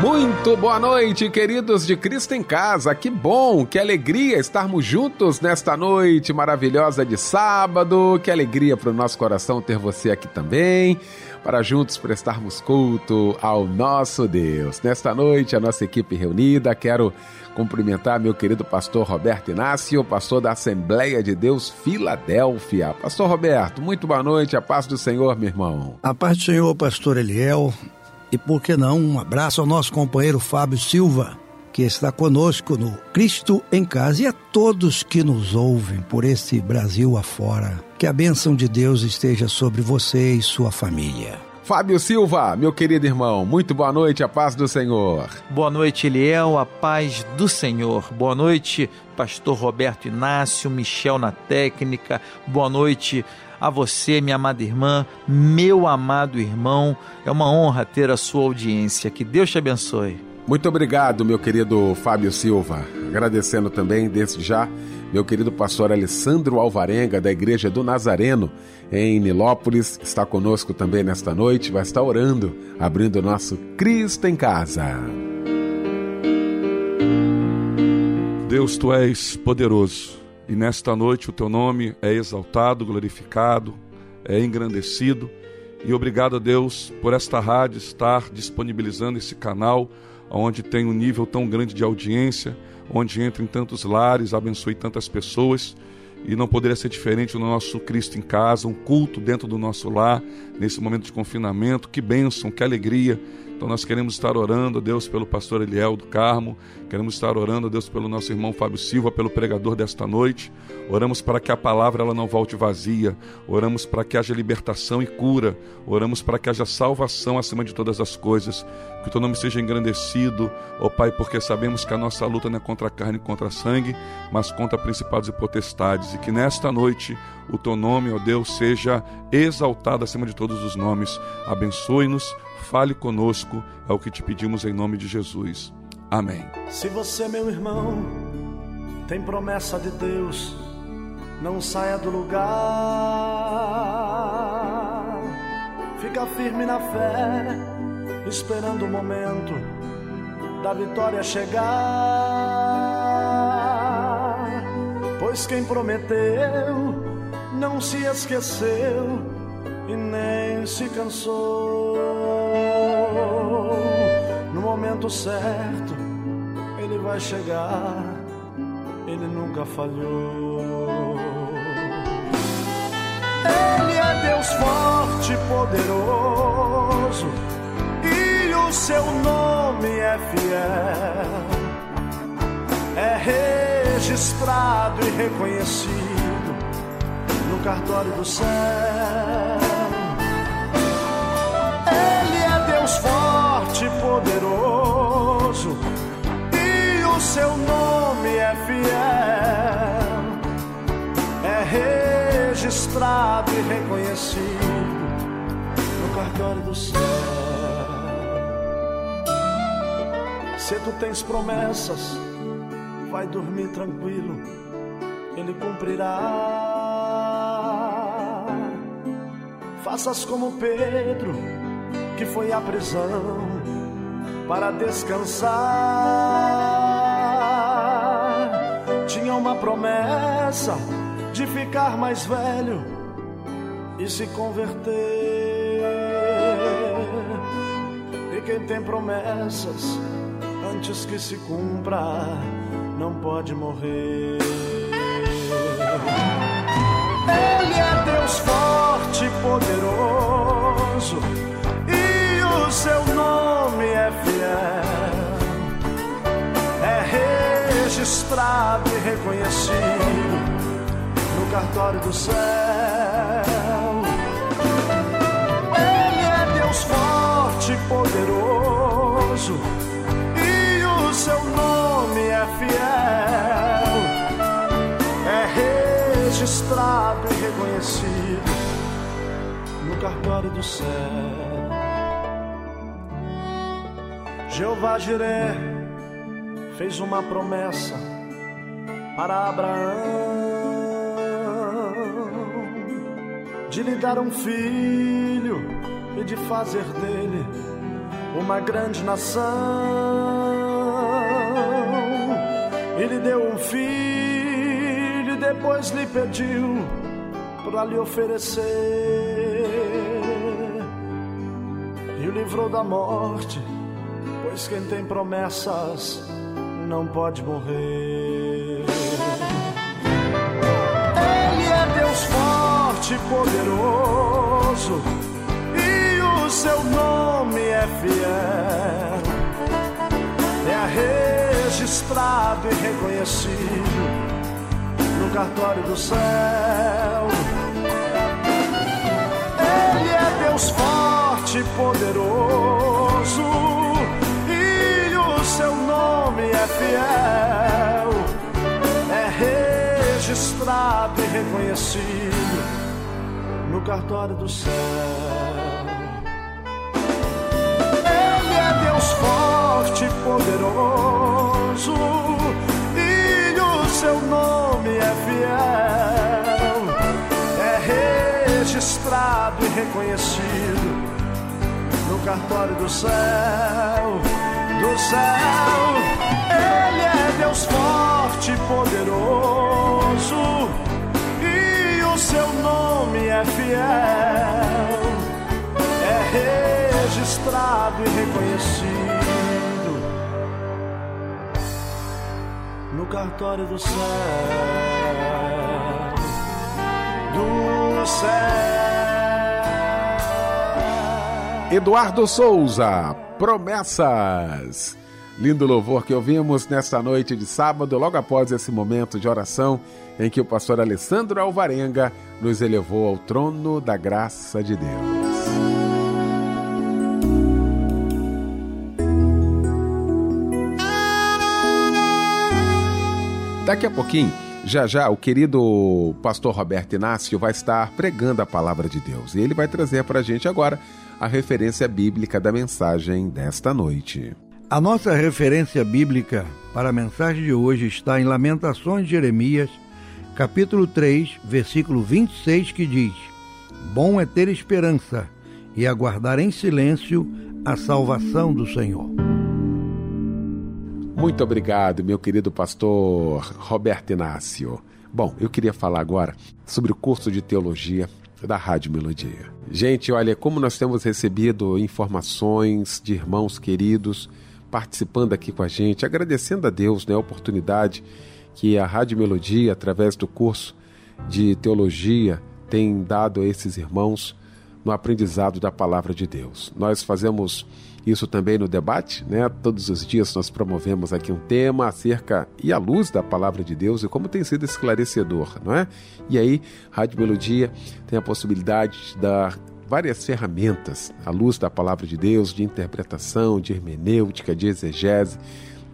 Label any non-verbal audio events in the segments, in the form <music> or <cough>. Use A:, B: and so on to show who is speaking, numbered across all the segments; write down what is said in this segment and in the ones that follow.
A: Muito boa noite, queridos de Cristo em Casa. Que bom, que alegria estarmos juntos nesta noite maravilhosa de sábado. Que alegria para o nosso coração ter você aqui também, para juntos prestarmos culto ao nosso Deus. Nesta noite, a nossa equipe reunida, quero cumprimentar meu querido pastor Roberto Inácio, pastor da Assembleia de Deus Filadélfia. Pastor Roberto, muito boa noite, a paz do Senhor, meu irmão.
B: A paz do Senhor, pastor Eliel. E por que não, um abraço ao nosso companheiro Fábio Silva, que está conosco no Cristo em Casa e a todos que nos ouvem por esse Brasil afora. Que a bênção de Deus esteja sobre você e sua família.
A: Fábio Silva, meu querido irmão, muito boa noite, a paz do Senhor.
C: Boa noite, Eliel, a paz do Senhor. Boa noite, pastor Roberto Inácio, Michel na técnica. Boa noite, a você, minha amada irmã, meu amado irmão. É uma honra ter a sua audiência. Que Deus te abençoe.
A: Muito obrigado, meu querido Fábio Silva. Agradecendo também, desde já, meu querido pastor Alessandro Alvarenga, da Igreja do Nazareno, em Nilópolis, está conosco também nesta noite, vai estar orando, abrindo o nosso Cristo em Casa.
D: Deus, tu és poderoso e nesta noite o teu nome é exaltado, glorificado, é engrandecido. E obrigado a Deus por esta rádio estar disponibilizando esse canal, onde tem um nível tão grande de audiência, onde entra em tantos lares, abençoe tantas pessoas. E não poderia ser diferente no nosso Cristo em casa, um culto dentro do nosso lar, nesse momento de confinamento. Que bênção, que alegria então nós queremos estar orando a Deus pelo pastor Eliel do Carmo, queremos estar orando a Deus pelo nosso irmão Fábio Silva, pelo pregador desta noite. Oramos para que a palavra ela não volte vazia. Oramos para que haja libertação e cura. Oramos para que haja salvação acima de todas as coisas. Que o teu nome seja engrandecido, ó oh Pai, porque sabemos que a nossa luta não é contra a carne e contra a sangue, mas contra principados e potestades. E que nesta noite o teu nome, ó Deus, seja exaltado acima de todos os nomes. Abençoe-nos fale conosco, é o que te pedimos em nome de Jesus. Amém.
E: Se você, meu irmão, tem promessa de Deus, não saia do lugar. Fica firme na fé, esperando o momento da vitória chegar. Pois quem prometeu não se esqueceu e nem se cansou momento certo ele vai chegar, ele nunca falhou. Ele é Deus forte e poderoso, e o seu nome é fiel. É registrado e reconhecido no cartório do céu. Seu nome é fiel, é registrado e reconhecido no cartório do céu. Se tu tens promessas, vai dormir tranquilo, ele cumprirá. Faças como Pedro, que foi à prisão para descansar uma promessa de ficar mais velho e se converter. E quem tem promessas antes que se cumpra não pode morrer. Ele é Deus forte e poderoso e o seu nome é fiel registrado reconhecido no cartório do céu. Ele é Deus forte e poderoso, e o seu nome é fiel, é registrado e reconhecido no cartório do céu. Jeová Jiré fez uma promessa para Abraão de lhe dar um filho e de fazer dele uma grande nação. Ele deu um filho e depois lhe pediu para lhe oferecer e o livrou da morte, pois quem tem promessas não pode morrer. Forte e poderoso, e o seu nome é fiel. É registrado e reconhecido no cartório do céu. Ele é Deus forte e poderoso, e o seu nome é fiel. É registrado e reconhecido cartório do céu. Ele é Deus forte poderoso, e o seu nome é fiel. É registrado e reconhecido no cartório do céu, do céu. É fiel, é registrado e reconhecido no cartório do céu, do céu.
A: Eduardo Souza, promessas. Lindo louvor que ouvimos nesta noite de sábado, logo após esse momento de oração em que o pastor Alessandro Alvarenga nos elevou ao trono da graça de Deus. Daqui a pouquinho, já já, o querido pastor Roberto Inácio vai estar pregando a palavra de Deus e ele vai trazer para a gente agora a referência bíblica da mensagem desta noite.
B: A nossa referência bíblica para a mensagem de hoje está em Lamentações de Jeremias, capítulo 3, versículo 26, que diz: Bom é ter esperança e aguardar em silêncio a salvação do Senhor.
A: Muito obrigado, meu querido pastor Roberto Inácio. Bom, eu queria falar agora sobre o curso de teologia da Rádio Melodia. Gente, olha, como nós temos recebido informações de irmãos queridos participando aqui com a gente, agradecendo a Deus né, a oportunidade que a Rádio Melodia, através do curso de teologia, tem dado a esses irmãos no aprendizado da palavra de Deus. Nós fazemos isso também no debate, né? Todos os dias nós promovemos aqui um tema acerca e à luz da palavra de Deus e como tem sido esclarecedor, não é? E aí, Rádio Melodia tem a possibilidade de dar várias ferramentas à luz da palavra de Deus, de interpretação, de hermenêutica, de exegese.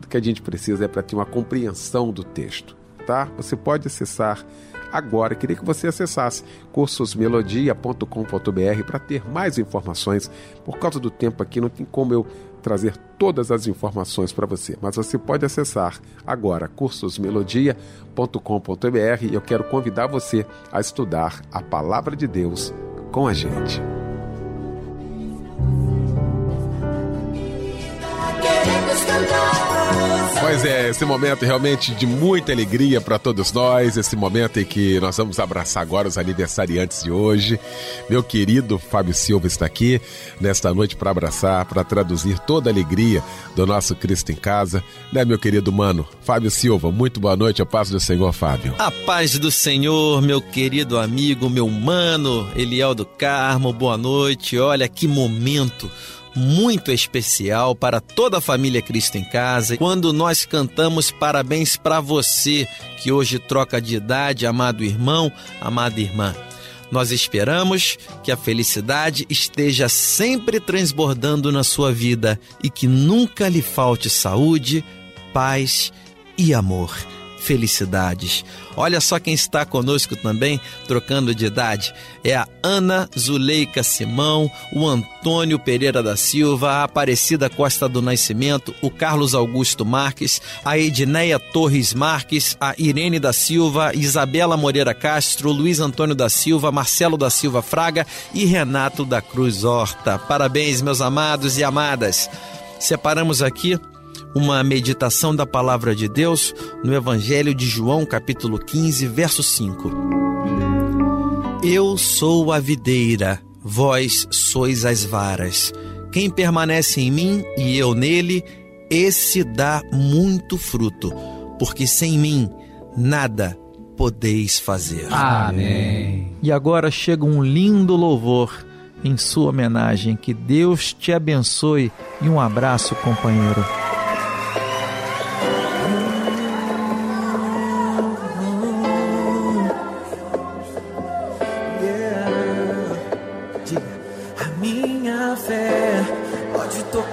A: O que a gente precisa é para ter uma compreensão do texto, tá? Você pode acessar agora. Queria que você acessasse cursosmelodia.com.br para ter mais informações. Por causa do tempo aqui, não tem como eu trazer todas as informações para você, mas você pode acessar agora cursosmelodia.com.br e eu quero convidar você a estudar a palavra de Deus com a gente. Pois é, esse momento realmente de muita alegria para todos nós, esse momento em que nós vamos abraçar agora os aniversariantes de hoje. Meu querido Fábio Silva está aqui nesta noite para abraçar, para traduzir toda a alegria do nosso Cristo em casa, né, meu querido mano? Fábio Silva, muito boa noite, a paz do Senhor, Fábio.
C: A paz do Senhor, meu querido amigo, meu mano, Eliel do Carmo, boa noite. Olha que momento muito especial para toda a família Cristo em Casa, quando nós cantamos parabéns para você que hoje troca de idade, amado irmão, amada irmã. Nós esperamos que a felicidade esteja sempre transbordando na sua vida e que nunca lhe falte saúde, paz e amor. Felicidades. Olha só quem está conosco também, trocando de idade. É a Ana Zuleika Simão, o Antônio Pereira da Silva, a Aparecida Costa do Nascimento, o Carlos Augusto Marques, a Edneia Torres Marques, a Irene da Silva, Isabela Moreira Castro, Luiz Antônio da Silva, Marcelo da Silva Fraga e Renato da Cruz Horta. Parabéns, meus amados e amadas. Separamos aqui uma meditação da palavra de Deus no Evangelho de João, capítulo 15, verso 5. Eu sou a videira, vós sois as varas. Quem permanece em mim e eu nele, esse dá muito fruto, porque sem mim nada podeis fazer.
A: Amém.
C: E agora chega um lindo louvor em sua homenagem. Que Deus te abençoe e um abraço, companheiro.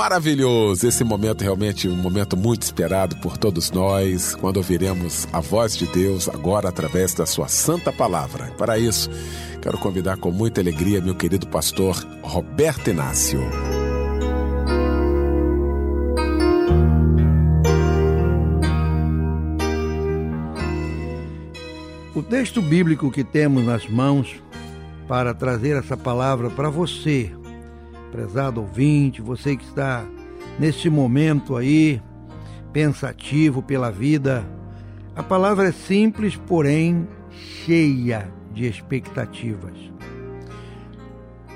A: maravilhoso! Esse momento realmente um momento muito esperado por todos nós, quando ouviremos a voz de Deus agora através da sua santa palavra. Para isso, quero convidar com muita alegria meu querido pastor Roberto Inácio.
B: O texto bíblico que temos nas mãos para trazer essa palavra para você, prezado ouvinte, você que está nesse momento aí pensativo pela vida, a palavra é simples, porém cheia de expectativas.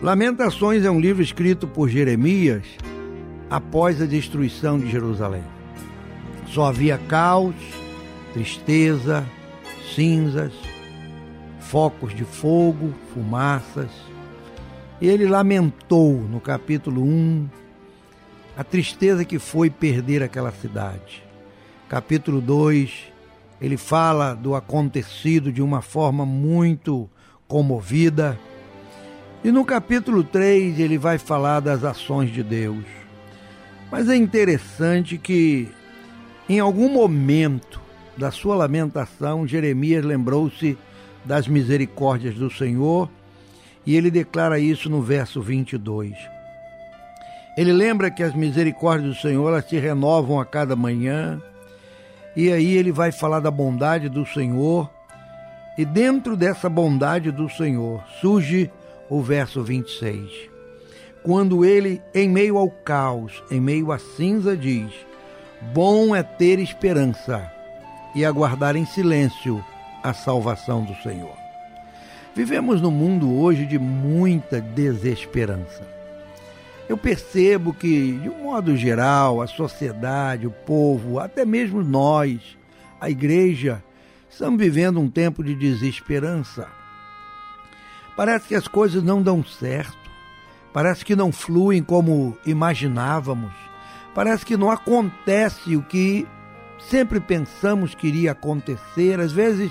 B: Lamentações é um livro escrito por Jeremias após a destruição de Jerusalém. Só havia caos, tristeza, cinzas, focos de fogo, fumaças. E ele lamentou no capítulo 1 a tristeza que foi perder aquela cidade. Capítulo 2, ele fala do acontecido de uma forma muito comovida. E no capítulo 3, ele vai falar das ações de Deus. Mas é interessante que, em algum momento da sua lamentação, Jeremias lembrou-se das misericórdias do Senhor e ele declara isso no verso 22. Ele lembra que as misericórdias do Senhor elas se renovam a cada manhã. E aí ele vai falar da bondade do Senhor. E dentro dessa bondade do Senhor surge o verso 26. Quando ele, em meio ao caos, em meio à cinza, diz: Bom é ter esperança e aguardar em silêncio a salvação do Senhor. Vivemos num mundo hoje de muita desesperança. Eu percebo que, de um modo geral, a sociedade, o povo, até mesmo nós, a igreja, estamos vivendo um tempo de desesperança. Parece que as coisas não dão certo, parece que não fluem como imaginávamos, parece que não acontece o que sempre pensamos que iria acontecer. Às vezes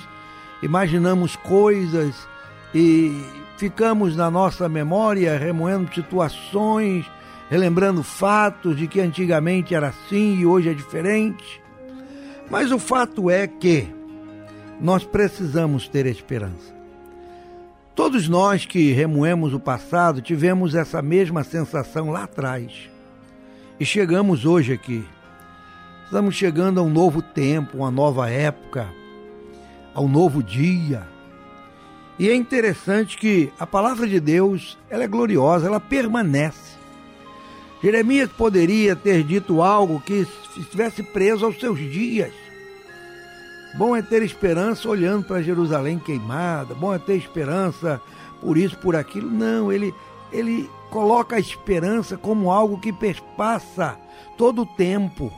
B: imaginamos coisas e ficamos na nossa memória remoendo situações, relembrando fatos de que antigamente era assim e hoje é diferente. Mas o fato é que nós precisamos ter esperança. Todos nós que remoemos o passado tivemos essa mesma sensação lá atrás. E chegamos hoje aqui. Estamos chegando a um novo tempo, uma nova época, a um novo dia e é interessante que a palavra de Deus, ela é gloriosa, ela permanece. Jeremias poderia ter dito algo que estivesse preso aos seus dias. Bom é ter esperança olhando para Jerusalém queimada, bom é ter esperança por isso, por aquilo. Não, ele, ele coloca a esperança como algo que perpassa todo o tempo.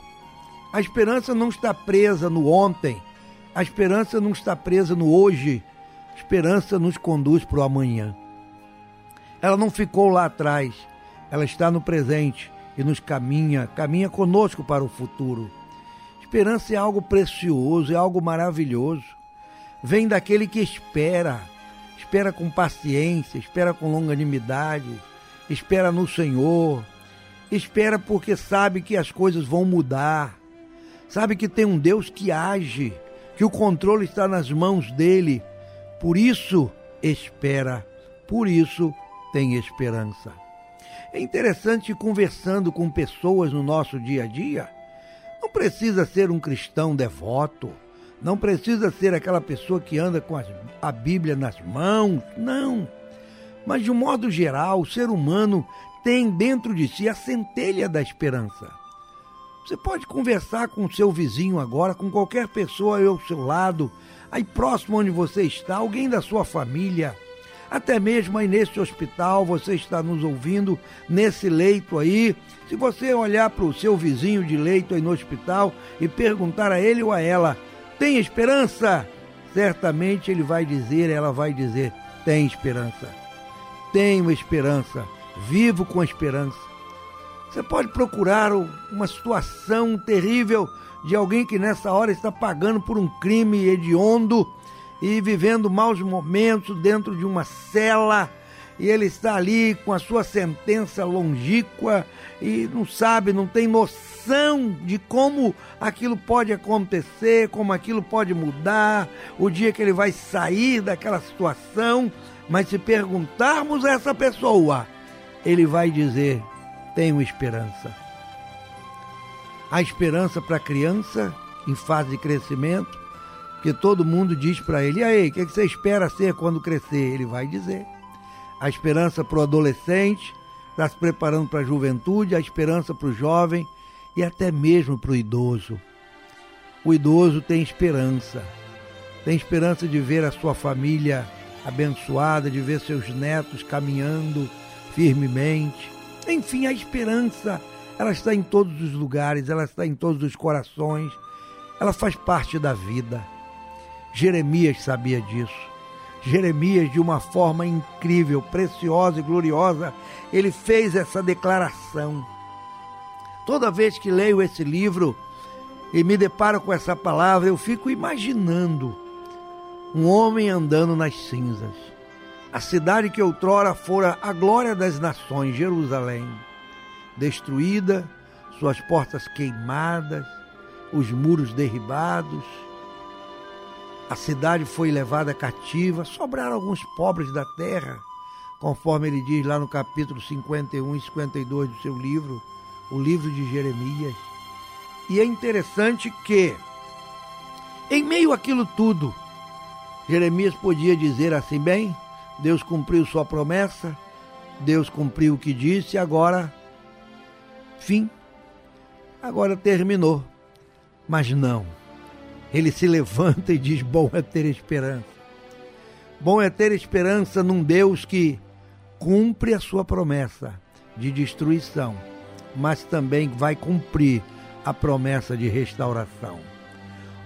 B: A esperança não está presa no ontem, a esperança não está presa no hoje, Esperança nos conduz para o amanhã. Ela não ficou lá atrás, ela está no presente e nos caminha, caminha conosco para o futuro. Esperança é algo precioso, é algo maravilhoso. Vem daquele que espera, espera com paciência, espera com longanimidade, espera no Senhor, espera porque sabe que as coisas vão mudar, sabe que tem um Deus que age, que o controle está nas mãos dele por isso espera, por isso tem esperança. É interessante conversando com pessoas no nosso dia a dia. Não precisa ser um cristão devoto, não precisa ser aquela pessoa que anda com a Bíblia nas mãos, não. Mas de um modo geral, o ser humano tem dentro de si a centelha da esperança. Você pode conversar com o seu vizinho agora, com qualquer pessoa ao seu lado, aí próximo onde você está, alguém da sua família, até mesmo aí nesse hospital, você está nos ouvindo nesse leito aí. Se você olhar para o seu vizinho de leito aí no hospital e perguntar a ele ou a ela, tem esperança? Certamente ele vai dizer, ela vai dizer, tem esperança. Tenho esperança, vivo com esperança. Você pode procurar uma situação terrível de alguém que nessa hora está pagando por um crime hediondo e vivendo maus momentos dentro de uma cela e ele está ali com a sua sentença longínqua e não sabe, não tem noção de como aquilo pode acontecer, como aquilo pode mudar, o dia que ele vai sair daquela situação. Mas se perguntarmos a essa pessoa, ele vai dizer: tenho esperança a esperança para a criança em fase de crescimento, que todo mundo diz para ele: e aí, o que você espera ser quando crescer? Ele vai dizer. A esperança para o adolescente, está se preparando para a juventude, a esperança para o jovem e até mesmo para o idoso. O idoso tem esperança, tem esperança de ver a sua família abençoada, de ver seus netos caminhando firmemente. Enfim, a esperança ela está em todos os lugares, ela está em todos os corações, ela faz parte da vida. Jeremias sabia disso. Jeremias, de uma forma incrível, preciosa e gloriosa, ele fez essa declaração. Toda vez que leio esse livro e me deparo com essa palavra, eu fico imaginando um homem andando nas cinzas. A cidade que outrora fora a glória das nações, Jerusalém, destruída, suas portas queimadas, os muros derribados, a cidade foi levada cativa, sobraram alguns pobres da terra, conforme ele diz lá no capítulo 51 e 52 do seu livro, o livro de Jeremias. E é interessante que, em meio àquilo tudo, Jeremias podia dizer assim: bem, Deus cumpriu sua promessa, Deus cumpriu o que disse, agora, fim, agora terminou. Mas não ele se levanta e diz: Bom é ter esperança. Bom é ter esperança num Deus que cumpre a sua promessa de destruição, mas também vai cumprir a promessa de restauração.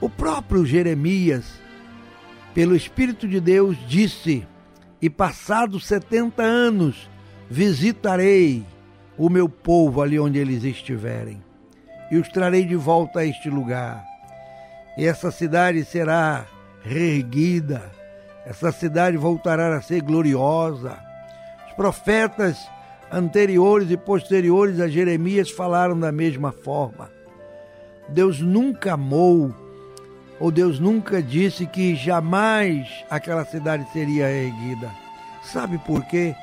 B: O próprio Jeremias, pelo Espírito de Deus, disse: E passados setenta anos visitarei o meu povo ali onde eles estiverem, e os trarei de volta a este lugar e essa cidade será reerguida, essa cidade voltará a ser gloriosa. Os profetas anteriores e posteriores a Jeremias falaram da mesma forma. Deus nunca amou, ou Deus nunca disse que jamais aquela cidade seria erguida. Sabe por quê?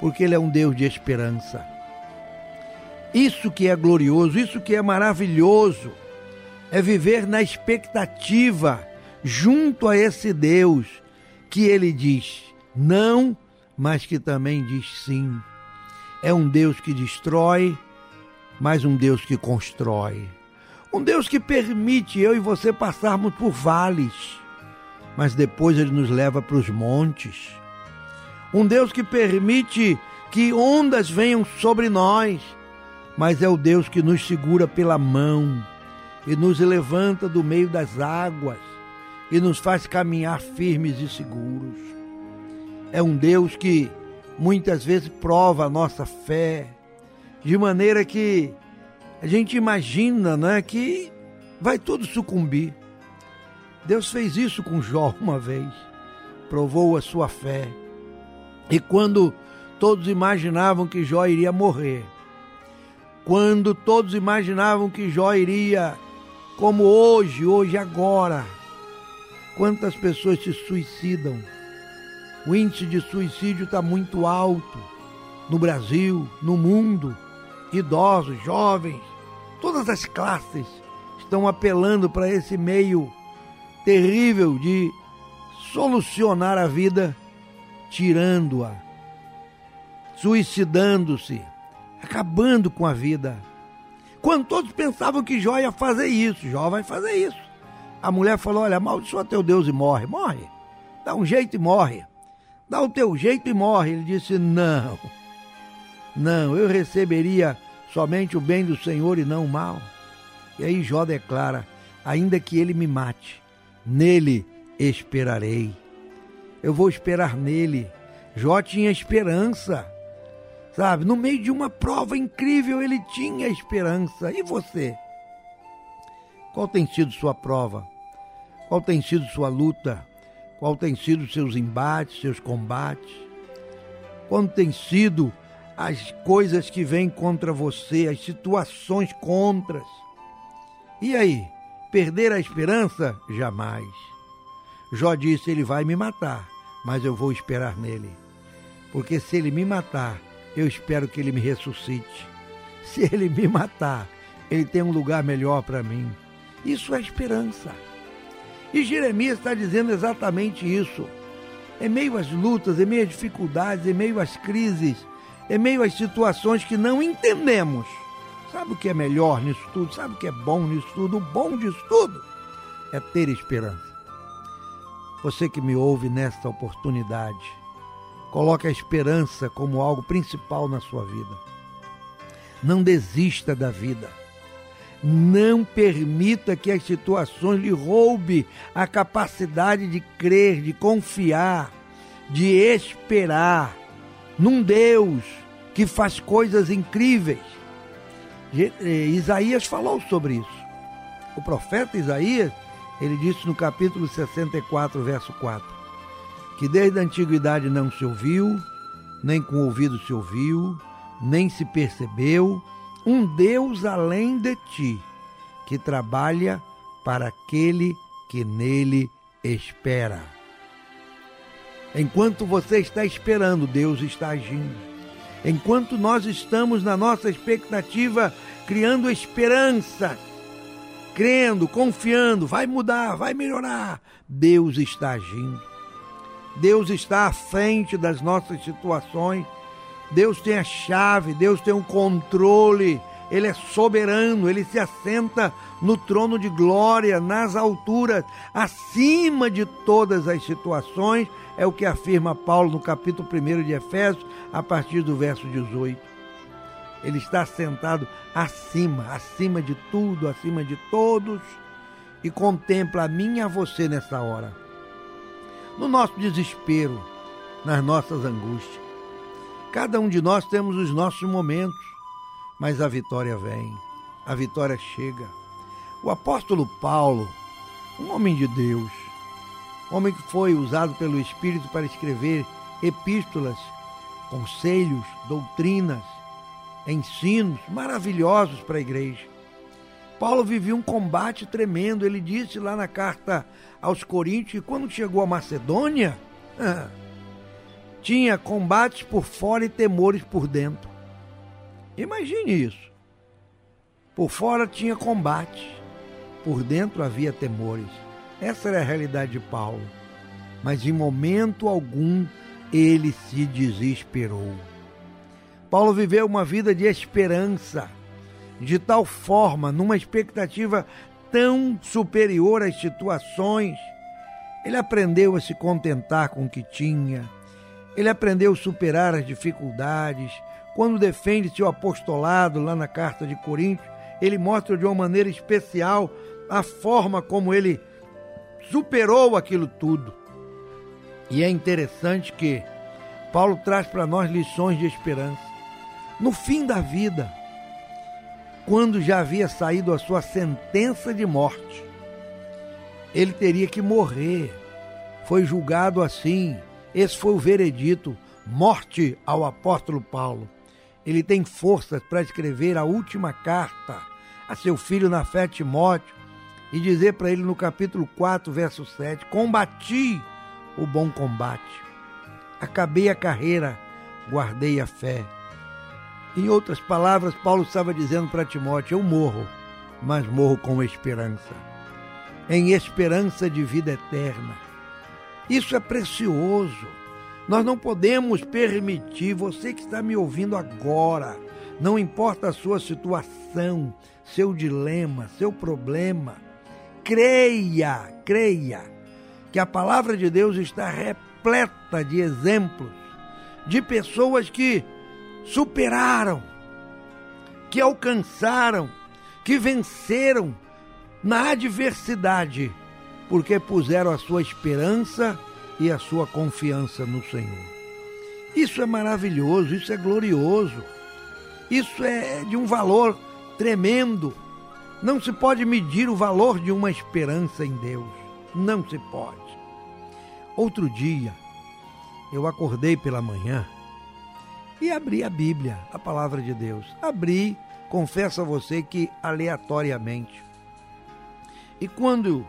B: Porque Ele é um Deus de esperança. Isso que é glorioso, isso que é maravilhoso é viver na expectativa junto a esse Deus que ele diz não, mas que também diz sim. É um Deus que destrói, mas um Deus que constrói. Um Deus que permite eu e você passarmos por vales, mas depois ele nos leva para os montes. Um Deus que permite que ondas venham sobre nós, mas é o Deus que nos segura pela mão e nos levanta do meio das águas e nos faz caminhar firmes e seguros. É um Deus que muitas vezes prova a nossa fé, de maneira que a gente imagina né, que vai tudo sucumbir. Deus fez isso com Jó <laughs> uma vez, provou a sua fé. E quando todos imaginavam que Jó iria morrer, quando todos imaginavam que Jó iria como hoje, hoje, agora. Quantas pessoas se suicidam? O índice de suicídio está muito alto no Brasil, no mundo. Idosos, jovens, todas as classes estão apelando para esse meio terrível de solucionar a vida tirando-a, suicidando-se, acabando com a vida. Quando todos pensavam que Jó ia fazer isso, Jó vai fazer isso. A mulher falou: Olha, amaldiçoa teu Deus e morre. Morre. Dá um jeito e morre. Dá o teu jeito e morre. Ele disse: Não. Não, eu receberia somente o bem do Senhor e não o mal. E aí Jó declara: Ainda que ele me mate, nele esperarei. Eu vou esperar nele. Jó tinha esperança. Sabe, no meio de uma prova incrível, ele tinha esperança. E você? Qual tem sido sua prova? Qual tem sido sua luta? Qual tem sido seus embates, seus combates? Qual tem sido as coisas que vêm contra você, as situações contras? E aí, perder a esperança? Jamais. Jó disse: Ele vai me matar, mas eu vou esperar nele. Porque se ele me matar, eu espero que ele me ressuscite. Se ele me matar, ele tem um lugar melhor para mim. Isso é esperança. E Jeremias está dizendo exatamente isso. Em meio às lutas, em meio às dificuldades, em meio às crises, em meio às situações que não entendemos. Sabe o que é melhor nisso tudo? Sabe o que é bom nisso tudo? O bom disso tudo é ter esperança. Você que me ouve nesta oportunidade, Coloque a esperança como algo principal na sua vida. Não desista da vida. Não permita que as situações lhe roube a capacidade de crer, de confiar, de esperar num Deus que faz coisas incríveis. Eh, Isaías falou sobre isso. O profeta Isaías, ele disse no capítulo 64, verso 4, que desde a antiguidade não se ouviu, nem com o ouvido se ouviu, nem se percebeu, um Deus além de ti, que trabalha para aquele que nele espera. Enquanto você está esperando, Deus está agindo. Enquanto nós estamos na nossa expectativa, criando esperança, crendo, confiando, vai mudar, vai melhorar, Deus está agindo. Deus está à frente das nossas situações Deus tem a chave, Deus tem o controle, Ele é soberano, Ele se assenta no trono de glória, nas alturas, acima de todas as situações, é o que afirma Paulo no capítulo 1 de Efésios, a partir do verso 18. Ele está sentado acima, acima de tudo, acima de todos, e contempla a mim e a você nessa hora. No nosso desespero, nas nossas angústias. Cada um de nós temos os nossos momentos, mas a vitória vem, a vitória chega. O apóstolo Paulo, um homem de Deus, homem que foi usado pelo Espírito para escrever epístolas, conselhos, doutrinas, ensinos maravilhosos para a igreja. Paulo vivia um combate tremendo. Ele disse lá na carta aos Coríntios que quando chegou a Macedônia, tinha combates por fora e temores por dentro. Imagine isso. Por fora tinha combate, por dentro havia temores. Essa era a realidade de Paulo. Mas em momento algum ele se desesperou. Paulo viveu uma vida de esperança, de tal forma, numa expectativa tão superior às situações. Ele aprendeu a se contentar com o que tinha ele aprendeu a superar as dificuldades. Quando defende seu apostolado lá na carta de Coríntios, ele mostra de uma maneira especial a forma como ele superou aquilo tudo. E é interessante que Paulo traz para nós lições de esperança. No fim da vida, quando já havia saído a sua sentença de morte, ele teria que morrer. Foi julgado assim, esse foi o veredito, morte ao apóstolo Paulo. Ele tem forças para escrever a última carta a seu filho na fé Timóteo e dizer para ele no capítulo 4, verso 7: Combati o bom combate, acabei a carreira, guardei a fé. Em outras palavras, Paulo estava dizendo para Timóteo: Eu morro, mas morro com esperança, em esperança de vida eterna. Isso é precioso. Nós não podemos permitir, você que está me ouvindo agora, não importa a sua situação, seu dilema, seu problema, creia, creia, que a palavra de Deus está repleta de exemplos de pessoas que superaram, que alcançaram, que venceram na adversidade porque puseram a sua esperança e a sua confiança no Senhor. Isso é maravilhoso, isso é glorioso, isso é de um valor tremendo. Não se pode medir o valor de uma esperança em Deus. Não se pode. Outro dia, eu acordei pela manhã e abri a Bíblia, a palavra de Deus. Abri, confesso a você que aleatoriamente. E quando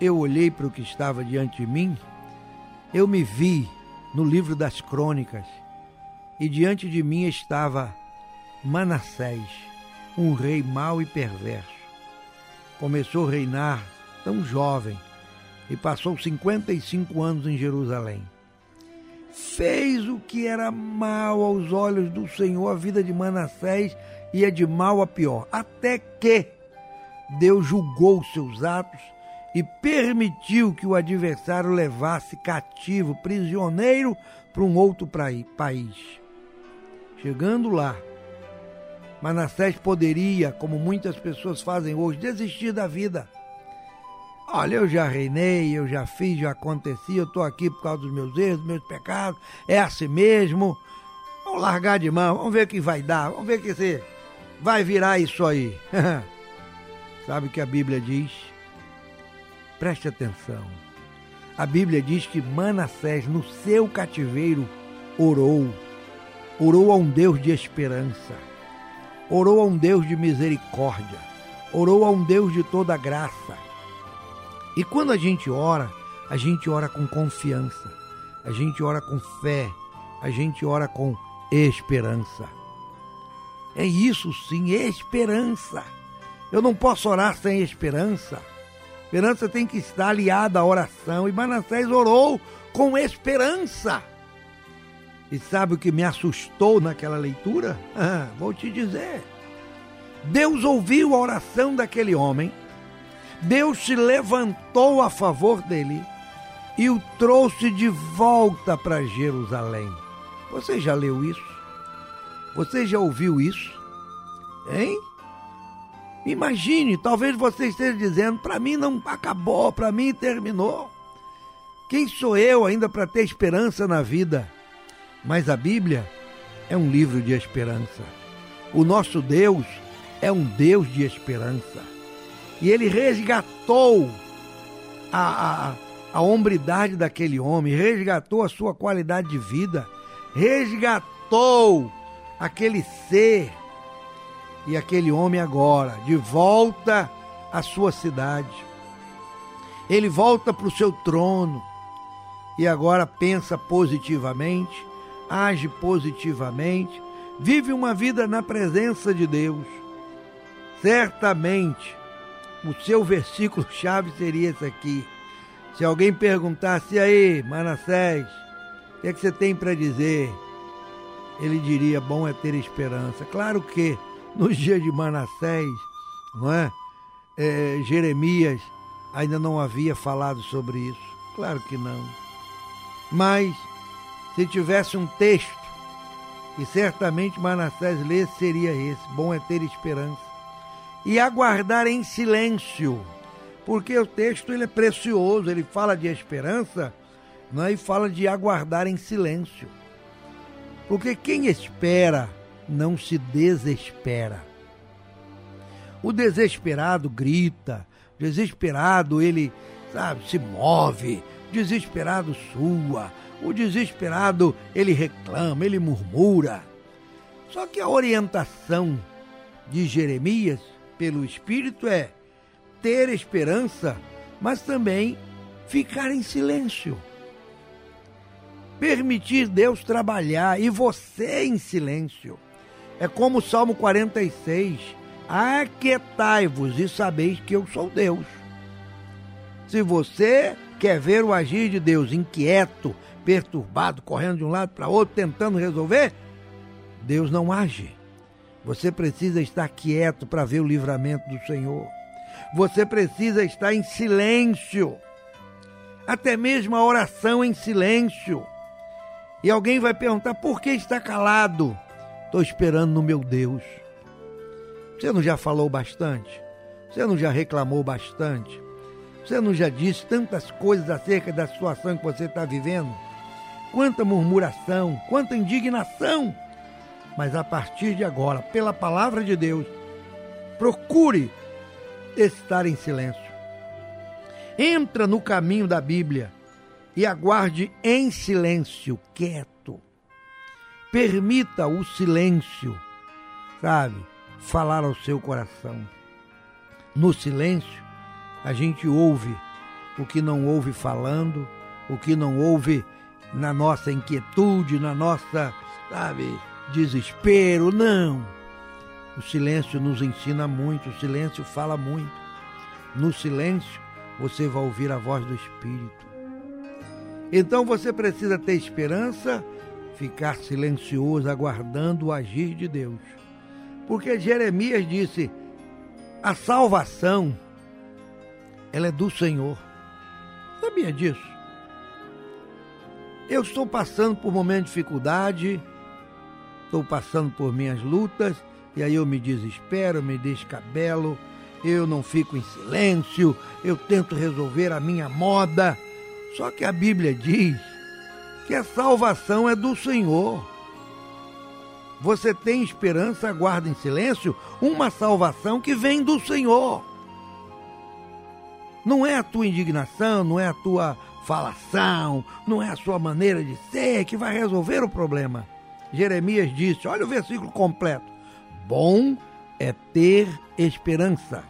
B: eu olhei para o que estava diante de mim, eu me vi no livro das crônicas, e diante de mim estava Manassés, um rei mau e perverso. Começou a reinar tão jovem e passou 55 anos em Jerusalém. Fez o que era mal aos olhos do Senhor, a vida de Manassés ia de mal a pior, até que Deus julgou seus atos e permitiu que o adversário levasse cativo, prisioneiro, para um outro país. Chegando lá, Manassés poderia, como muitas pessoas fazem hoje, desistir da vida. Olha, eu já reinei, eu já fiz, já aconteci, eu estou aqui por causa dos meus erros, dos meus pecados, é assim mesmo. Vamos largar de mão, vamos ver o que vai dar, vamos ver o que você vai virar isso aí. <laughs> Sabe o que a Bíblia diz? Preste atenção. A Bíblia diz que Manassés, no seu cativeiro, orou. Orou a um Deus de esperança. Orou a um Deus de misericórdia. Orou a um Deus de toda graça. E quando a gente ora, a gente ora com confiança. A gente ora com fé. A gente ora com esperança. É isso sim, esperança. Eu não posso orar sem esperança. Esperança tem que estar aliada à oração. E Manassés orou com esperança. E sabe o que me assustou naquela leitura? Ah, <laughs> vou te dizer. Deus ouviu a oração daquele homem. Deus se levantou a favor dele e o trouxe de volta para Jerusalém. Você já leu isso? Você já ouviu isso? Hein? Imagine, talvez você esteja dizendo: para mim não acabou, para mim terminou. Quem sou eu ainda para ter esperança na vida? Mas a Bíblia é um livro de esperança. O nosso Deus é um Deus de esperança. E ele resgatou a, a, a hombridade daquele homem, resgatou a sua qualidade de vida, resgatou aquele ser e aquele homem agora, de volta à sua cidade. Ele volta para o seu trono e agora pensa positivamente, age positivamente, vive uma vida na presença de Deus. Certamente, o seu versículo-chave seria esse aqui. Se alguém perguntasse, aí, Manassés, o que, é que você tem para dizer? Ele diria, bom é ter esperança. Claro que nos <laughs> dias de Manassés, não é? é? Jeremias ainda não havia falado sobre isso. Claro que não. Mas, se tivesse um texto, e certamente Manassés lê, seria esse: bom é ter esperança. E aguardar em silêncio, porque o texto ele é precioso, ele fala de esperança não é? e fala de aguardar em silêncio. Porque quem espera não se desespera. O desesperado grita, desesperado ele, sabe, se move, desesperado sua, o desesperado ele reclama, ele murmura. Só que a orientação de Jeremias pelo Espírito é ter esperança, mas também ficar em silêncio permitir Deus trabalhar e você em silêncio. É como o Salmo 46: Aquietai-vos e sabeis que eu sou Deus. Se você quer ver o agir de Deus inquieto, perturbado, correndo de um lado para outro, tentando resolver, Deus não age. Você precisa estar quieto para ver o livramento do Senhor. Você precisa estar em silêncio. Até mesmo a oração em silêncio. E alguém vai perguntar: por que está calado? Estou esperando no meu Deus. Você não já falou bastante? Você não já reclamou bastante? Você não já disse tantas coisas acerca da situação que você está vivendo? Quanta murmuração, quanta indignação! Mas a partir de agora, pela palavra de Deus, procure estar em silêncio. Entra no caminho da Bíblia e aguarde em silêncio, quieto Permita o silêncio, sabe, falar ao seu coração. No silêncio, a gente ouve o que não ouve falando, o que não ouve na nossa inquietude, na nossa, sabe, desespero. Não. O silêncio nos ensina muito, o silêncio fala muito. No silêncio, você vai ouvir a voz do Espírito. Então você precisa ter esperança ficar silencioso, aguardando o agir de Deus. Porque Jeremias disse: a salvação, ela é do Senhor. Sabia disso? Eu estou passando por momentos de dificuldade, estou passando por minhas lutas, e aí eu me desespero, me descabelo, eu não fico em silêncio, eu tento resolver a minha moda. Só que a Bíblia diz que a salvação é do Senhor. Você tem esperança, aguarda em silêncio uma salvação que vem do Senhor. Não é a tua indignação, não é a tua falação, não é a sua maneira de ser que vai resolver o problema. Jeremias disse, olha o versículo completo. Bom é ter esperança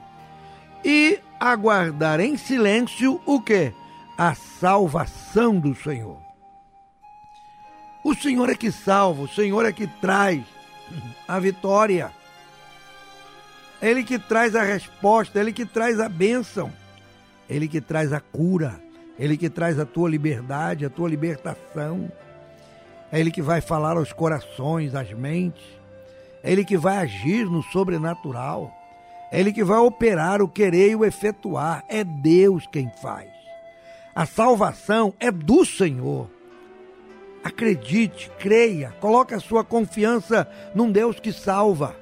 B: e aguardar em silêncio o que? A salvação do Senhor. O Senhor é que salva, o Senhor é que traz a vitória. Ele que traz a resposta, ele que traz a bênção, ele que traz a cura, ele que traz a tua liberdade, a tua libertação. É ele que vai falar aos corações, às mentes. É ele que vai agir no sobrenatural. É ele que vai operar o querer e o efetuar. É Deus quem faz. A salvação é do Senhor. Acredite, creia, coloque a sua confiança num Deus que salva.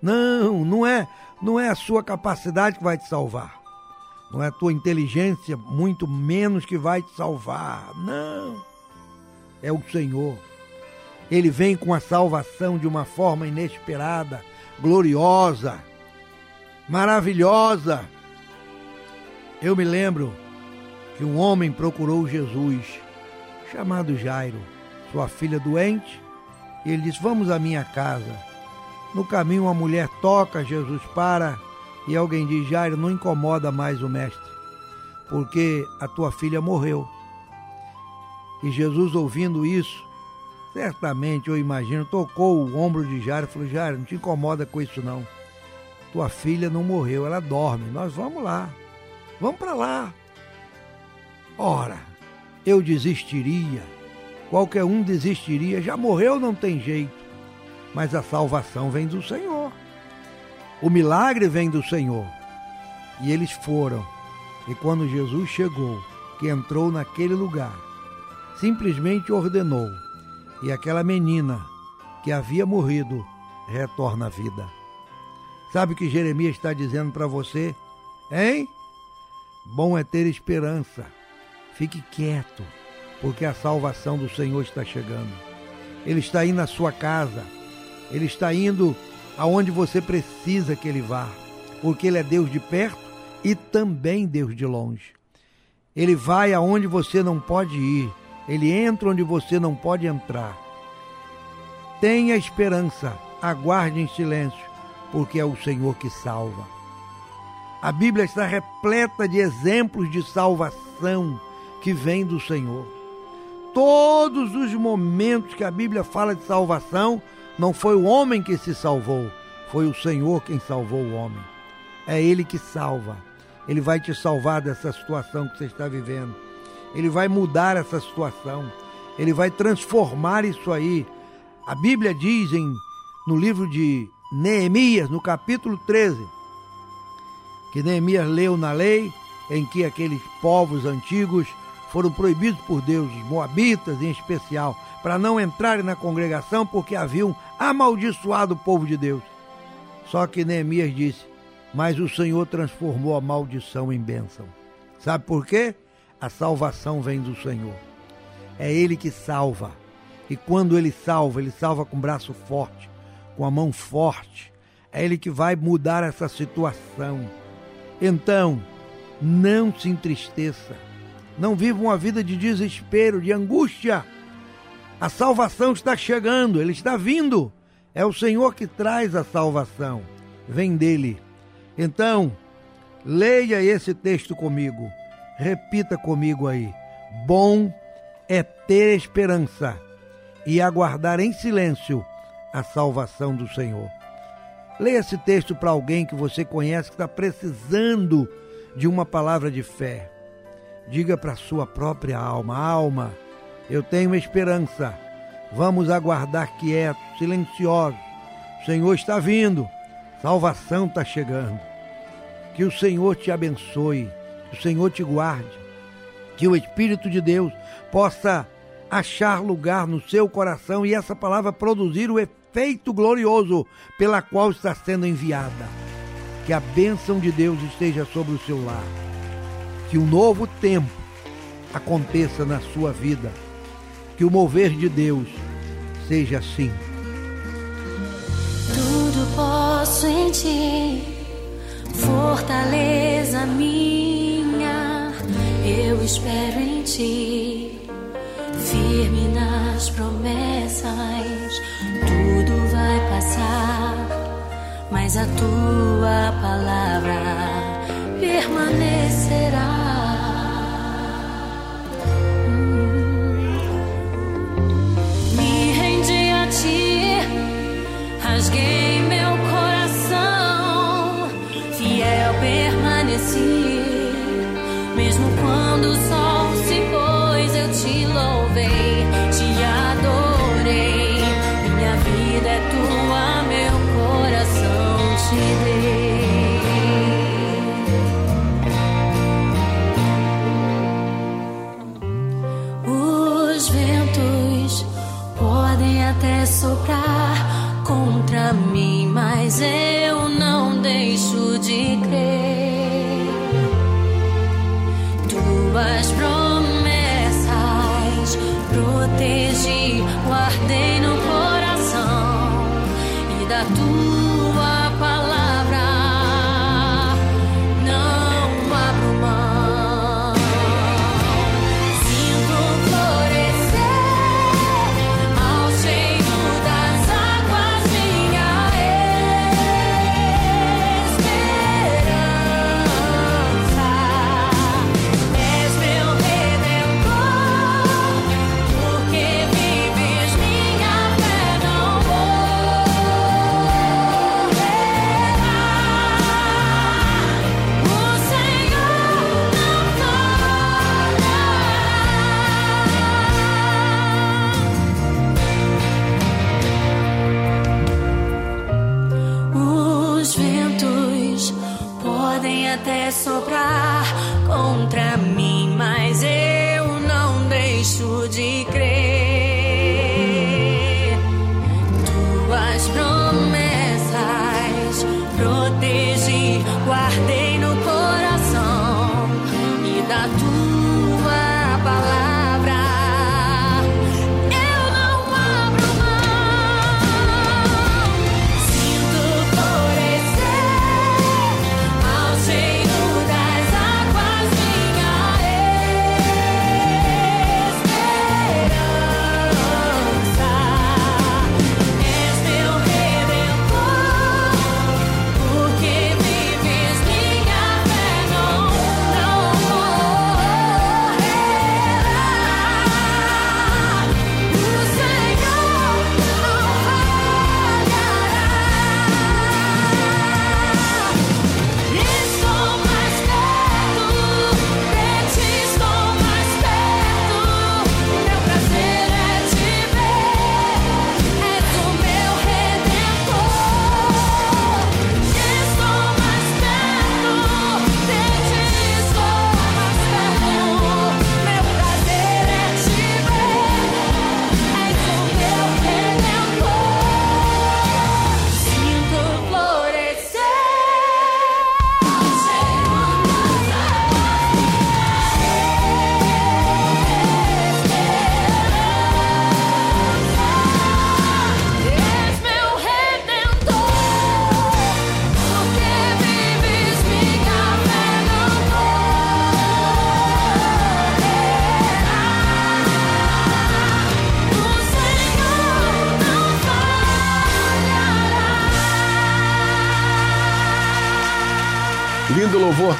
B: Não, não é, não é a sua capacidade que vai te salvar. Não é a tua inteligência, muito menos que vai te salvar. Não. É o Senhor. Ele vem com a salvação de uma forma inesperada, gloriosa, maravilhosa. Eu me lembro que um homem procurou Jesus chamado Jairo, sua filha doente, e ele disse: Vamos à minha casa. No caminho, uma mulher toca, Jesus para e alguém diz: Jairo, não incomoda mais o mestre, porque a tua filha morreu. E Jesus, ouvindo isso, certamente, eu imagino, tocou o ombro de Jairo e falou: Jairo, não te incomoda com isso não. Tua filha não morreu, ela dorme. Nós vamos lá. Vamos para lá. Ora, eu desistiria, qualquer um desistiria, já morreu, não tem jeito. Mas a salvação vem do Senhor. O milagre vem do Senhor. E eles foram. E quando Jesus chegou, que entrou naquele lugar, simplesmente ordenou, e aquela menina que havia morrido retorna à vida. Sabe o que Jeremias está dizendo para você? Hein? Bom é ter esperança Fique quieto, porque a salvação do Senhor está chegando. Ele está indo na sua casa. Ele está indo aonde você precisa que ele vá, porque ele é Deus de perto e também Deus de longe. Ele vai aonde você não pode ir. Ele entra onde você não pode entrar. Tenha esperança, aguarde em silêncio, porque é o Senhor que salva. A Bíblia está repleta de exemplos de salvação que vem do Senhor. Todos os momentos que a Bíblia fala de salvação, não foi o homem que se salvou, foi o Senhor quem salvou o homem. É Ele que salva. Ele vai te salvar dessa situação que você está vivendo. Ele vai mudar essa situação. Ele vai transformar isso aí. A Bíblia diz em, no livro de Neemias, no capítulo 13, que Neemias leu na lei em que aqueles povos antigos foram proibidos por Deus, os moabitas em especial, para não entrarem na congregação porque haviam amaldiçoado o povo de Deus. Só que Neemias disse: Mas o Senhor transformou a maldição em bênção. Sabe por quê? A salvação vem do Senhor. É Ele que salva. E quando Ele salva, Ele salva com o braço forte, com a mão forte. É Ele que vai mudar essa situação. Então, não se entristeça não viva uma vida de desespero, de angústia. A salvação está chegando, ele está vindo. É o Senhor que traz a salvação. Vem dele. Então, leia esse texto comigo. Repita comigo aí. Bom é ter esperança e aguardar em silêncio a salvação do Senhor. Leia esse texto para alguém que você conhece que está precisando de uma palavra de fé. Diga para sua própria alma: alma, eu tenho esperança. Vamos aguardar quietos, silenciosos. O Senhor está vindo. Salvação está chegando. Que o Senhor te abençoe. O Senhor te guarde. Que o Espírito de Deus possa achar lugar no seu coração e essa palavra produzir o efeito glorioso pela qual está sendo enviada. Que a bênção de Deus esteja sobre o seu lar. Que um novo tempo aconteça na sua vida. Que o mover de Deus seja assim.
F: Tudo posso em ti, fortaleza minha. Eu espero em ti, firme nas promessas. Tudo vai passar, mas a tua palavra permanecerá.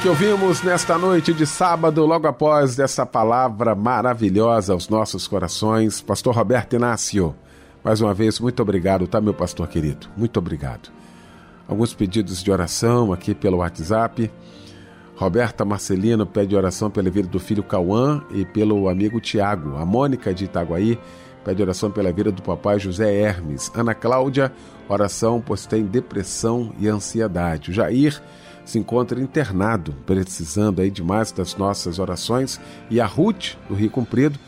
A: Que ouvimos nesta noite de sábado, logo após essa palavra maravilhosa aos nossos corações. Pastor Roberto Inácio, mais uma vez, muito obrigado, tá, meu pastor querido? Muito obrigado. Alguns pedidos de oração aqui pelo WhatsApp. Roberta Marcelino pede oração pela vida do filho Cauã e pelo amigo Tiago. A Mônica de Itaguaí pede oração pela vida do papai José Hermes. Ana Cláudia, oração pois tem depressão e ansiedade. O Jair se encontra internado, precisando aí de mais das nossas orações. E a Ruth, do Rio Comprido,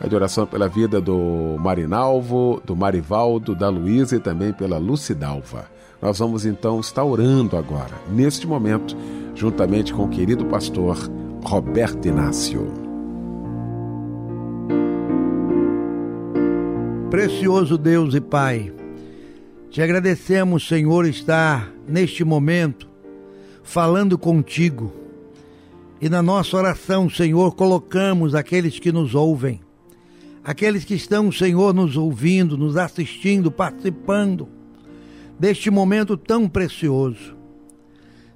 A: Pede oração pela vida do Marinalvo, do Marivaldo, da Luísa e também pela Lucidalva. Nós vamos então estar orando agora, neste momento, juntamente com o querido pastor Roberto Inácio.
B: Precioso Deus e Pai, te agradecemos, Senhor, estar neste momento falando contigo. E na nossa oração, Senhor, colocamos aqueles que nos ouvem, aqueles que estão, Senhor, nos ouvindo, nos assistindo, participando deste momento tão precioso.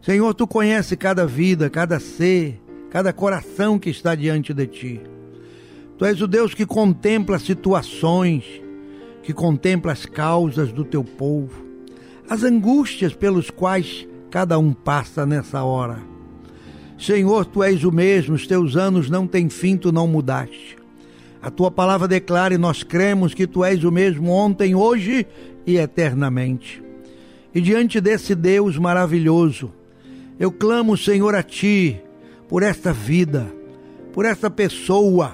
B: Senhor, tu conhece cada vida, cada ser, cada coração que está diante de ti. Tu és o Deus que contempla situações, que contempla as causas do teu povo, as angústias pelos quais cada um passa nessa hora. Senhor, tu és o mesmo, os teus anos não têm fim, tu não mudaste. A tua palavra declara e nós cremos que tu és o mesmo ontem, hoje e eternamente. E diante desse Deus maravilhoso, eu clamo, Senhor, a ti por esta vida, por esta pessoa,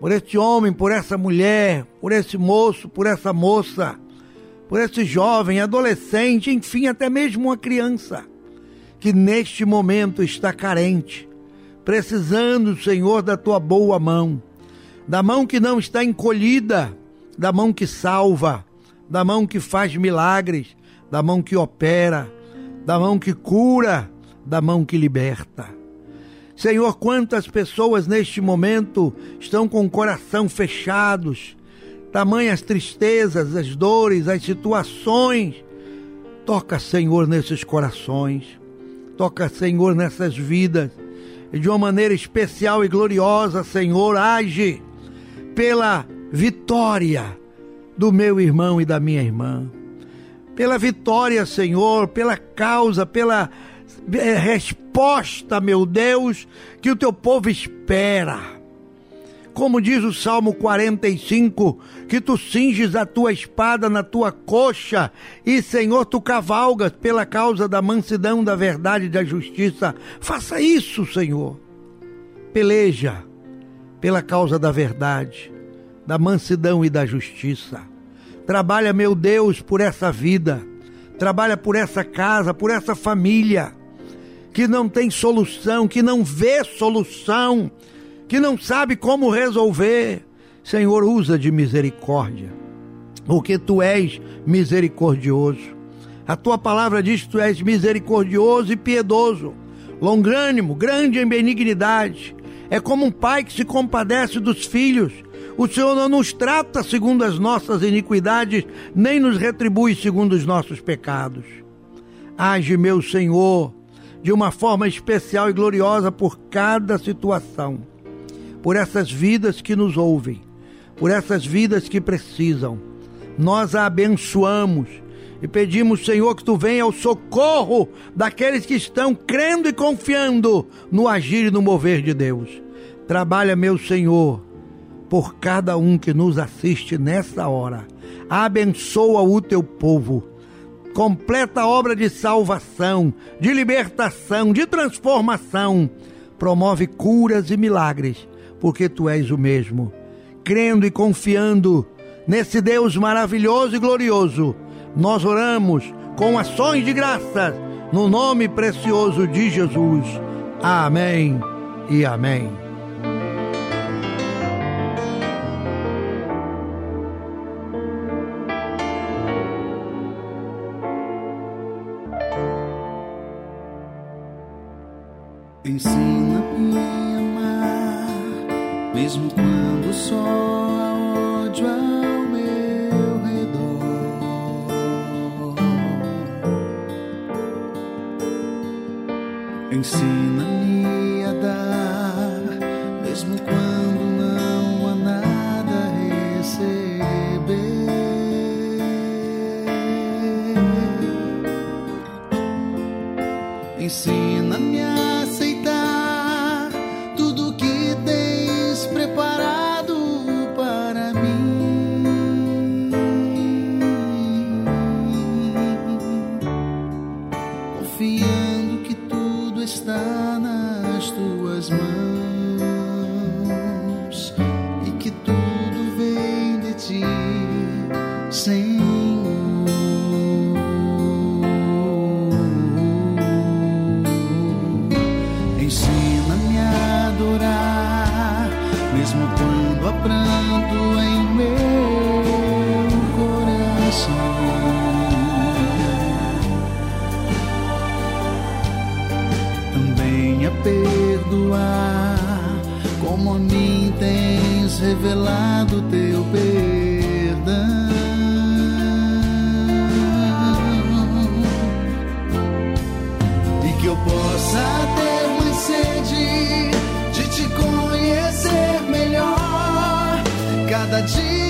B: por este homem, por essa mulher, por esse moço, por essa moça, por esse jovem, adolescente, enfim, até mesmo uma criança, que neste momento está carente, precisando, Senhor, da tua boa mão, da mão que não está encolhida, da mão que salva, da mão que faz milagres, da mão que opera, da mão que cura, da mão que liberta. Senhor, quantas pessoas neste momento estão com o coração fechados, tamanhas tristezas, as dores, as situações. Toca, Senhor, nesses corações. Toca, Senhor, nessas vidas. E de uma maneira especial e gloriosa, Senhor, age pela vitória do meu irmão e da minha irmã. Pela vitória, Senhor, pela causa, pela é, resposta, meu Deus, que o teu povo espera. Como diz o Salmo 45, que tu cinges a tua espada na tua coxa e, Senhor, tu cavalgas pela causa da mansidão, da verdade e da justiça. Faça isso, Senhor. Peleja pela causa da verdade, da mansidão e da justiça. Trabalha, meu Deus, por essa vida. Trabalha por essa casa, por essa família que não tem solução, que não vê solução, que não sabe como resolver. Senhor, usa de misericórdia, porque tu és misericordioso. A tua palavra diz que tu és misericordioso e piedoso, longânimo, grande em benignidade. É como um pai que se compadece dos filhos. O Senhor não nos trata segundo as nossas iniquidades, nem nos retribui segundo os nossos pecados. Age, meu Senhor, de uma forma especial e gloriosa por cada situação, por essas vidas que nos ouvem, por essas vidas que precisam. Nós a abençoamos e pedimos, Senhor, que tu venha ao socorro daqueles que estão crendo e confiando no agir e no mover de Deus. Trabalha, meu Senhor, por cada um que nos assiste nessa hora. Abençoa o teu povo completa obra de salvação, de libertação, de transformação. Promove curas e milagres, porque tu és o mesmo. Crendo e confiando nesse Deus maravilhoso e glorioso, nós oramos com ações de graças no nome precioso de Jesus. Amém e amém.
G: Eu possa ter mais sede de te conhecer melhor. Cada dia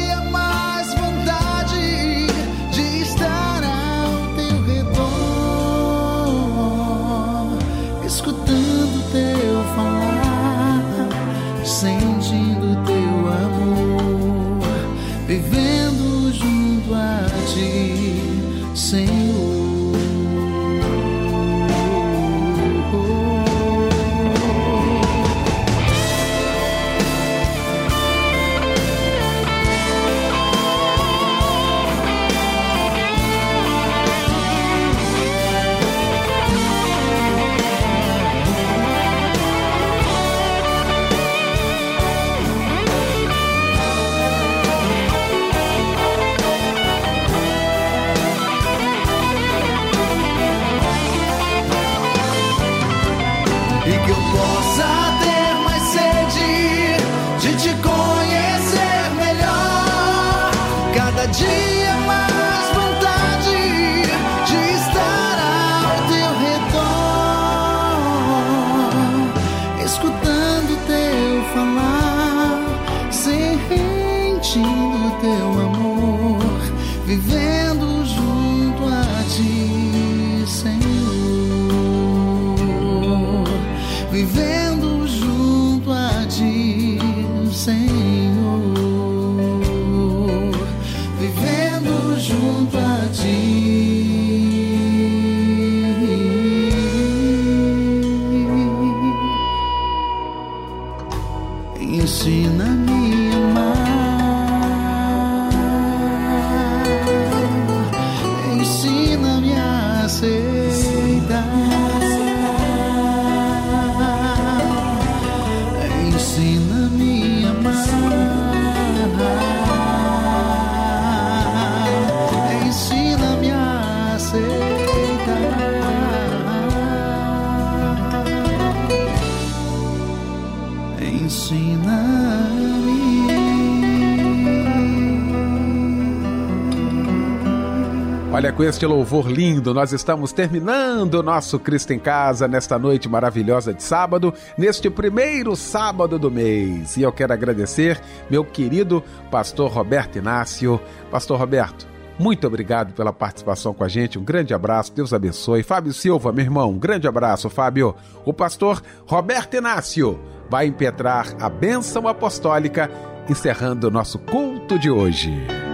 A: este louvor lindo, nós estamos terminando o nosso Cristo em Casa nesta noite maravilhosa de sábado, neste primeiro sábado do mês. E eu quero agradecer meu querido pastor Roberto Inácio. Pastor Roberto, muito obrigado pela participação com a gente. Um grande abraço, Deus abençoe. Fábio Silva, meu irmão, um grande abraço, Fábio. O pastor Roberto Inácio vai impetrar a bênção apostólica, encerrando o nosso culto de hoje.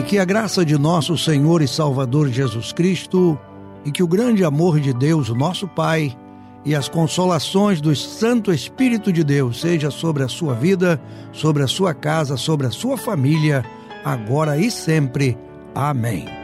B: E que a graça de nosso Senhor e Salvador Jesus Cristo, e que o grande amor de Deus, nosso Pai, e as consolações do Santo Espírito de Deus seja sobre a sua vida, sobre a sua casa, sobre a sua família, agora e sempre. Amém.